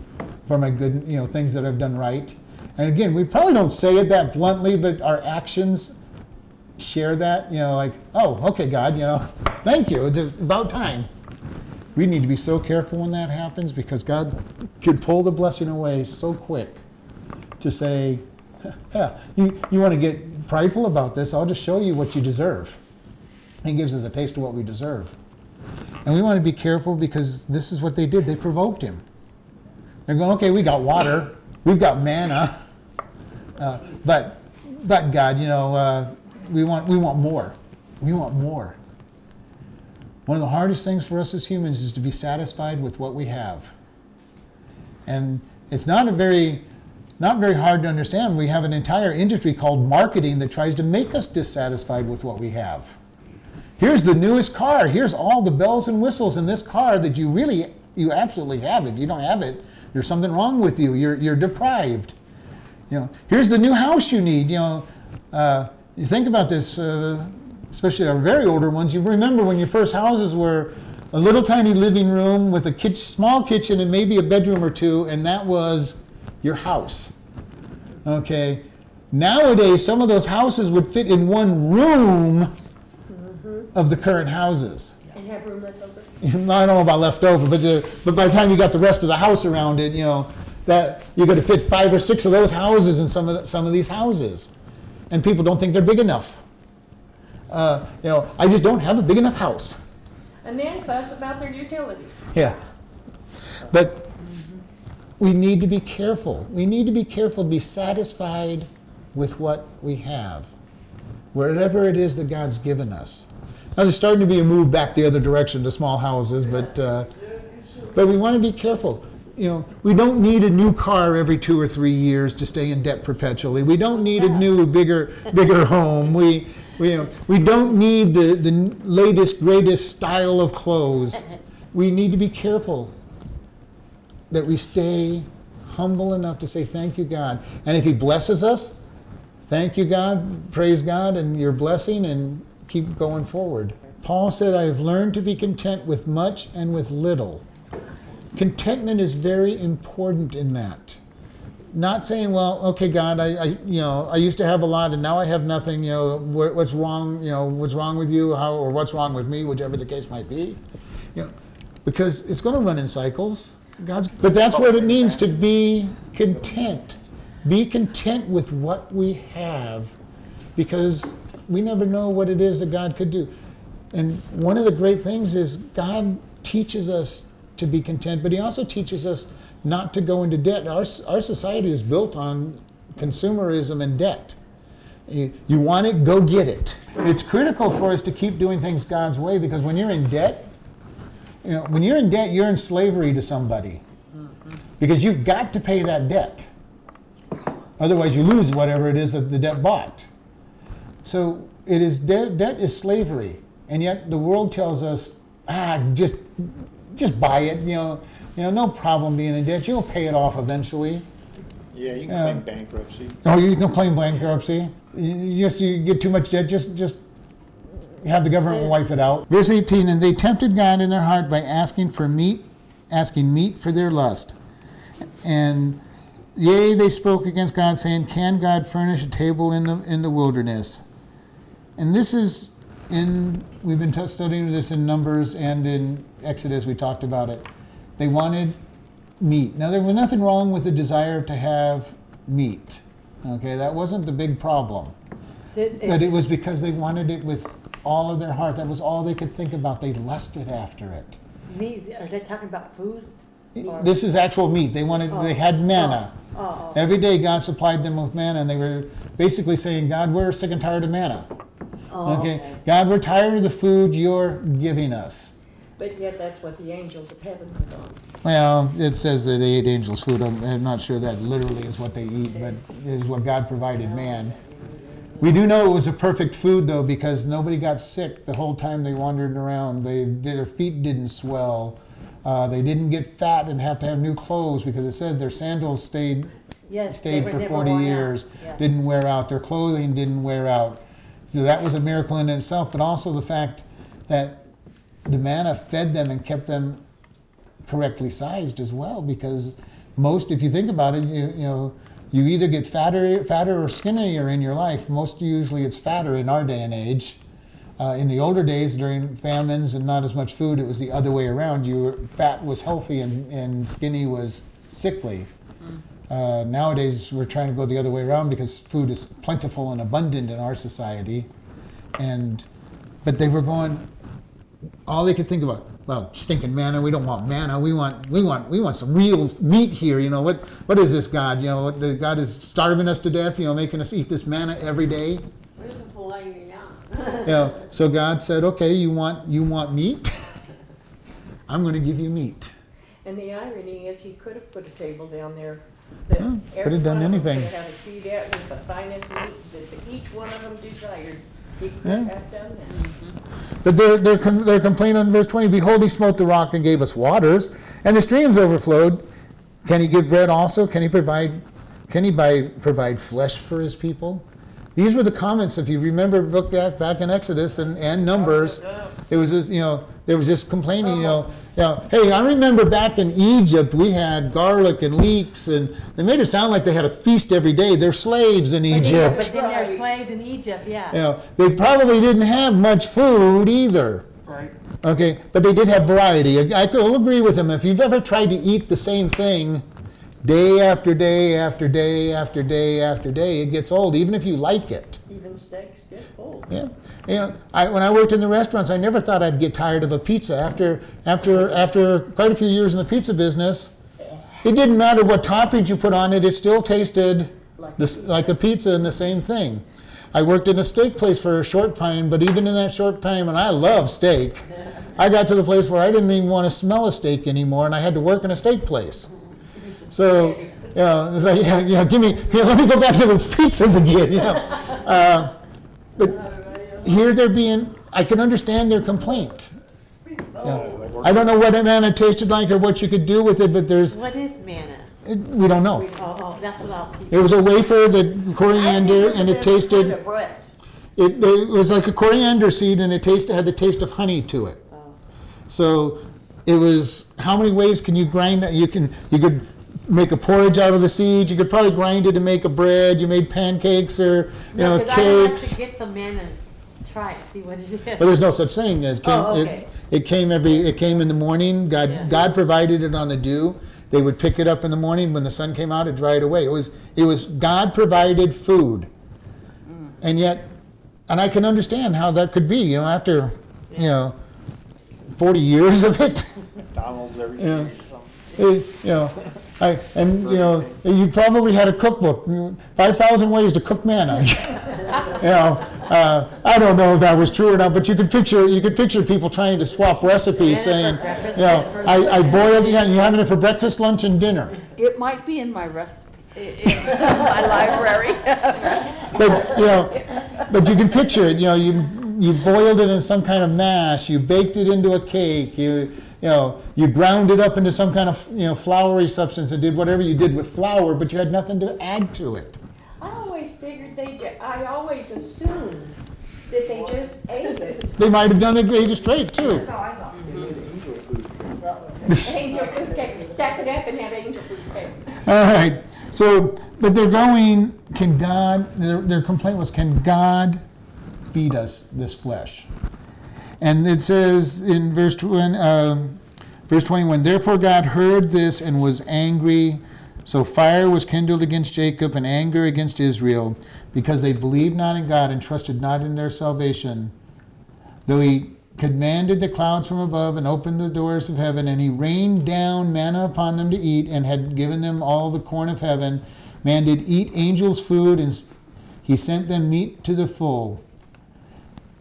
A: for my good, you know, things that I've done right. And again, we probably don't say it that bluntly, but our actions share that. You know, like, oh, okay, God, you know, thank you. It's just about time. We need to be so careful when that happens because God can pull the blessing away so quick to say, yeah, you, you want to get prideful about this, I'll just show you what you deserve. He gives us a taste of what we deserve. And we want to be careful because this is what they did. They provoked him. They're going, okay, we got water, we've got manna, uh, but, but God, you know, uh, we want, we want more. We want more. One of the hardest things for us as humans is to be satisfied with what we have. And it's not a very not very hard to understand. We have an entire industry called marketing that tries to make us dissatisfied with what we have. Here's the newest car. Here's all the bells and whistles in this car that you really you absolutely have. If you don't have it, there's something wrong with you. You're you're deprived. You know, here's the new house you need. You know, uh, you think about this, uh, especially our very older ones. You remember when your first houses were a little tiny living room with a kitchen, small kitchen and maybe a bedroom or two, and that was your house. Okay. Nowadays, some of those houses would fit in one room of the current houses.
B: And have room left over?
A: I don't know about leftover, but uh, but by the time you got the rest of the house around it, you know that you're going to fit five or six of those houses in some of the, some of these houses, and people don't think they're big enough. Uh, you know, I just don't have a big enough house.
B: And then fuss about their utilities.
A: Yeah. But we need to be careful. We need to be careful to be satisfied with what we have, wherever it is that God's given us. Now, there's starting to be a move back the other direction to small houses, but uh, but we want to be careful. You know, we don't need a new car every two or three years to stay in debt perpetually. We don't need a new, bigger, bigger home. We, we, you know, we don't need the, the latest, greatest style of clothes. We need to be careful that we stay humble enough to say, Thank you, God. And if He blesses us, thank you, God, praise God, and your blessing, and keep going forward. Paul said, I have learned to be content with much and with little. Contentment is very important in that. Not saying, well, okay, God, I, I, you know, I used to have a lot and now I have nothing. You know, wh- what's wrong? You know, what's wrong with you? How or what's wrong with me? Whichever the case might be. You know, because it's going to run in cycles. God's, but that's what it means to be content. Be content with what we have, because we never know what it is that God could do. And one of the great things is God teaches us to be content, but He also teaches us not to go into debt. Our, our society is built on consumerism and debt. You, you want it, go get it. It's critical for us to keep doing things God's way because when you're in debt, you know, when you're in debt, you're in slavery to somebody because you've got to pay that debt. Otherwise, you lose whatever it is that the debt bought. So it is debt, debt is slavery, and yet the world tells us, ah, just just buy it. You know, you know, no problem being in debt. You'll pay it off eventually.
C: Yeah, you can
A: Yeah.
C: claim bankruptcy.
A: Oh, you can claim bankruptcy. You just you get too much debt. Just just have the government wipe it out. Verse 18, and they tempted God in their heart by asking for meat, asking meat for their lust. And yea, they spoke against God, saying, Can God furnish a table in the in the wilderness? And this is in we've been t- studying this in Numbers and in Exodus. We talked about it. They wanted meat. Now there was nothing wrong with the desire to have meat. Okay, that wasn't the big problem.
D: Did-
A: But it was because they wanted it with all of their heart. That was all they could think about. They lusted after it.
D: Me, are they talking about food? Or-
A: This is actual meat. They wanted. They had oh. manna.
D: Oh, oh, oh,
A: Every day God supplied them with manna, and they were basically saying, "God, we're sick and tired of manna.
D: Oh,
A: Okay,
D: okay.
A: God, we're tired of the food you're giving us."
B: But yet that's what the angels of heaven were on.
A: Well, it says that they ate angels' food. I'm, I'm not sure that literally is what they eat, but it is what God provided man. We do know it was a perfect food though, because nobody got sick the whole time they wandered around. They their feet didn't swell. Uh, they didn't get fat and have to have new clothes because it said their sandals stayed
D: Yes,
A: stayed
D: were
A: for 40 years,
D: Yeah.
A: didn't wear out. Their clothing didn't wear out. So that was a miracle in itself, but also the fact that the manna fed them and kept them correctly sized as well. Because most, if you think about it, you, you know, you either get fatter, fatter or skinnier in your life. Most usually it's fatter in our day and age. Uh, in the older days, during famines and not as much food, it was the other way around. You were, fat was healthy and, and skinny was sickly. Uh, nowadays, we're trying to go the other way around because food is plentiful and abundant in our society. And, but they were going, all they could think about, well, stinking manna. We don't want manna. We want, we want, we want some real meat here. You know what? What is this God? You know, the God is starving us to death. You know, making us eat this manna every day.
E: Where's the filet now?
A: You know, so God said, okay, you want, you want meat? I'm going to give you meat.
B: And the irony is, he could have put a table down there. That
A: Yeah, could
B: every
A: have done
B: one of them
A: anything.
B: Could have a seat out with the finest meat that each one of them desired. He could
A: Yeah.
B: have done that. Mm-hmm.
A: But they're, they're, com- they're complaining in verse 20 Behold, he smote the rock and gave us waters, and the streams overflowed. Can he give bread also? Can he provide, can he buy, provide flesh for his people? These were the comments, if you remember, look back, back in Exodus and, and Numbers. It was you know, there was just complaining, you know, you know, hey, I remember back in Egypt we had garlic and leeks, and they made it sound like they had a feast every day. They're slaves in Egypt.
D: But then they're slaves in Egypt, yeah.
A: You know, they probably didn't have much food either.
E: Right.
A: Okay, but they did have variety. I I will agree with him. If you've ever tried to eat the same thing day after day after day after day after day, it gets old, even if you like it.
B: Even steaks get full.
A: Yeah, yeah. I, when I worked in the restaurants, I never thought I'd get tired of a pizza. After after after quite a few years in the pizza business, it didn't matter what toppings you put on it; it still tasted
B: Like
A: this, like a pizza and the same thing. I worked in a steak place for a short time, but even in that short time, and I love steak, I got to the place where I didn't even want to smell a steak anymore, and I had to work in a steak place. So, you know, it's like, yeah, yeah, give me, let me go back to the pizzas again, you know. Uh, but here they're being, I can understand their complaint. Yeah. I don't know what manna tasted like or what you could do with it, but there's,
D: What is manna?
A: it, we don't know.
D: Oh, oh, that's what I'll keep.
A: It was a wafer that coriander, and it tasted, it, it was like a coriander seed, and it tasted, had the taste of honey to it.
D: Oh.
A: So it was, how many ways can you grind that? You can, you could make a porridge out of the seeds. You could probably grind it to make a bread. You made pancakes or, you know,
D: No, 'cause I would have to get some manna, and try it, see what it is.
A: But there's no such thing. It came,
D: Oh, okay.
A: it came every, it came in the morning. God,
D: Yeah.
A: God provided it on the dew. They would pick it up in the morning. When the sun came out, it dried away. It was, it was God provided food.
D: Mm.
A: And yet, and I can understand how that could be, you know, after, you know, 40 years of it.
C: McDonald's every
A: Yeah.
C: day or something.
A: Eh, you know, I, and you know, you probably had a cookbook, five thousand ways to cook manna. you know, uh, I don't know if that was true or not, but you could picture you could picture people trying to swap recipes, saying,
D: Manna for breakfast,
A: you know, I, I
D: lunch.
A: boiled, yeah, you're having it for breakfast, lunch, and dinner.
E: It might be in my recipe, my library.
A: But you know, but you can picture it. You know, you you boiled it in some kind of mash. You baked it into a cake. You you know, you ground it up into some kind of, you know, floury substance and did whatever you did with flour, but you had nothing to add to it.
B: I always figured they ju, I always assumed that they just ate it.
A: They might have done it ate it straight too.
B: Angel food cake, stack it up and have angel food cake.
A: All right. So, but they're going, can God, their, their complaint was, can God feed us this flesh? And it says in verse, twen- um, verse 21 Therefore God heard this and was angry. So fire was kindled against Jacob and anger against Israel because they believed not in God and trusted not in their salvation. Though he commanded the clouds from above and opened the doors of heaven, and he rained down manna upon them to eat, and had given them all the corn of heaven, man did eat angels' food, and he sent them meat to the full.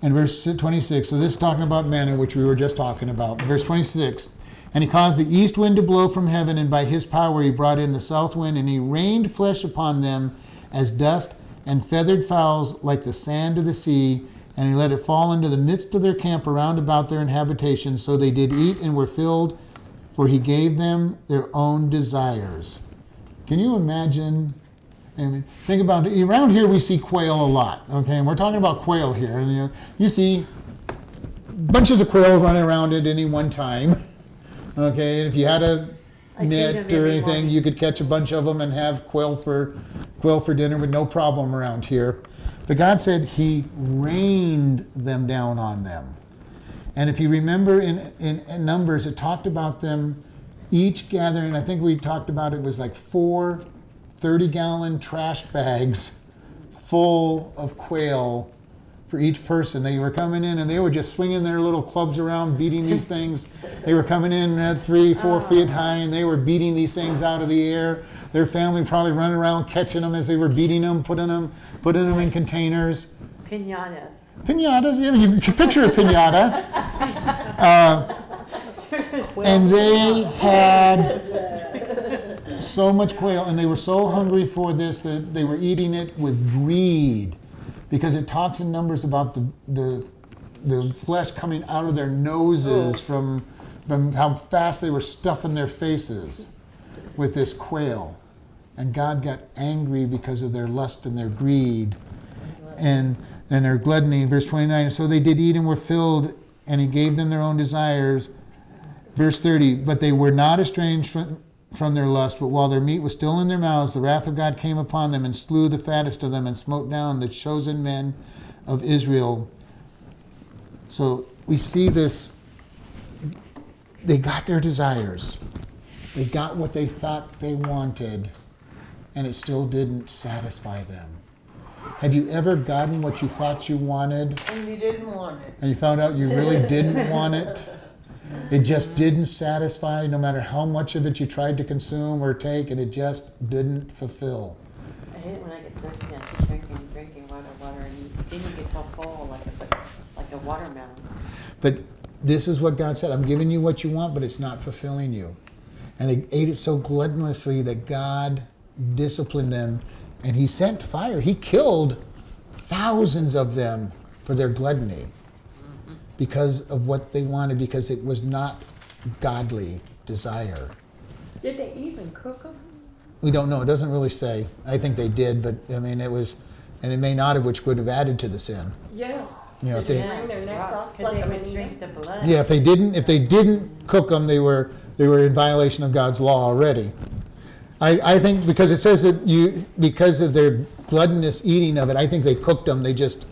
A: And verse 26, so this is talking about manna, which we were just talking about. Verse 26, and he caused the east wind to blow from heaven, and by his power he brought in the south wind, and he rained flesh upon them as dust, and feathered fowls like the sand of the sea, and he let it fall into the midst of their camp around about their habitation. So they did eat and were filled, for he gave them their own desires. Can you imagine? I mean, think about it. Around here, we see quail a lot. Okay, and we're talking about quail here. And you, know, you see bunches of quail running around at any one time. Okay, and if you had a
D: I
A: net or anything,
D: morning.
A: you could catch a bunch of them and have quail for quail for dinner with no problem around here. But God said He rained them down on them. And if you remember in, in, in Numbers, it talked about them each gathering, I think we talked about it was like four 30 gallon trash bags full of quail for each person. They were coming in and they were just swinging their little clubs around, beating these things. They were coming in at three, four feet high and they were beating these things out of the air. Their family probably running around catching them as they were beating them, putting them, putting them in containers.
D: Pinatas.
A: Pinatas, yeah, you can picture a pinata. Uh, and they had so much quail, and they were so hungry for this that they were eating it with greed, because it talks in numbers about the the, the flesh coming out of their noses from from how fast they were stuffing their faces with this quail, and God got angry because of their lust and their greed, and and their gluttony. Verse twenty nine. And So they did eat and were filled, and He gave them their own desires. Verse 30, but they were not estranged from, from their lust, but while their meat was still in their mouths, the wrath of God came upon them and slew the fattest of them and smote down the chosen men of Israel. So we see this. They got their desires, they got what they thought they wanted, and it still didn't satisfy them. Have you ever gotten what you thought you wanted
F: And you didn't want it.
A: and you found out you really didn't want it. It just didn't satisfy, no matter how much of it you tried to consume or take, and it just didn't fulfill.
D: I hate it when I get thirsty and I keep drinking, drinking water, water, and you, then you get so full like a, like a watermelon.
A: But this is what God said I'm giving you what you want, but it's not fulfilling you. And they ate it so gluttonously that God disciplined them, and He sent fire. He killed thousands of them for their gluttony because of what they wanted, because it was not godly desire.
B: Did they even cook them?
A: We don't know. It doesn't really say. I think they did, but I mean, it was, and it may not have, which would have added to the sin.
B: Yeah.
A: You know, if
B: Did
A: they,
B: they wring their necks off,
D: Because they
B: pluck 'em
D: would
B: and
D: drink the
B: 'em?
D: blood.
A: yeah, if they didn't, if they didn't cook them, they were they were in violation of God's law already. I, I think because it says that you because of their gluttonous eating of it, I think they cooked them. They just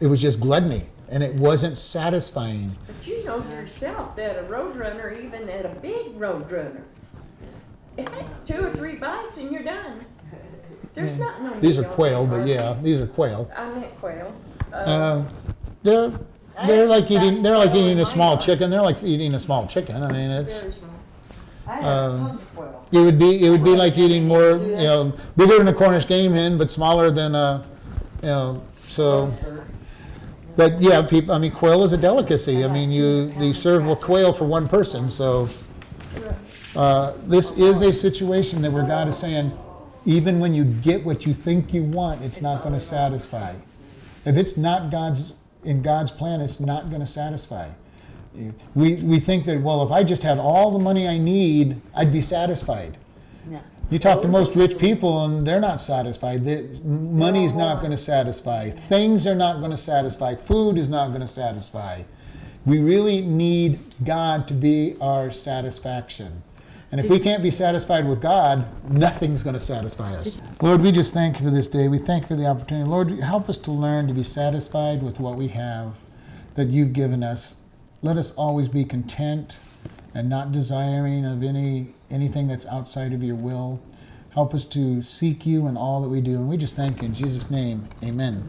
A: it was just gluttony, and it wasn't satisfying.
B: But you know yourself that a roadrunner, even at a big roadrunner, it had two or three bites and you're done. There's not no.
A: These are quail,
B: that
A: but yeah, these are quail.
B: I meant quail. Uh,
A: Uh, they're they're like eating they're like eating a small chicken. They're like eating a small chicken. I mean, it's.
B: very small.
F: I had tons quail.
A: It would be it would be like eating more, you know, bigger than a Cornish game hen, but smaller than a, you know, so. But yeah, people. I mean, quail is a delicacy. I mean, you you serve with quail for one person, so. Uh, this is a situation that where God is saying, even when you get what you think you want, it's not going to satisfy. If it's not God's in God's plan, it's not going to satisfy. We, we think that, well, if I just had all the money I need, I'd be satisfied.
E: No.
A: You talk to most rich people and they're not satisfied. The, money's not going to satisfy. Things are not going to satisfy. Food is not going to satisfy. We really need God to be our satisfaction. And if we can't be satisfied with God, nothing's going to satisfy us. Lord, we just thank you for this day. We thank you for the opportunity. Lord, help us to learn to be satisfied with what we have that you've given us. Let us always be content and not desiring of any anything that's outside of your will. Help us to seek you in all that we do. And we just thank you in Jesus' name. Amen.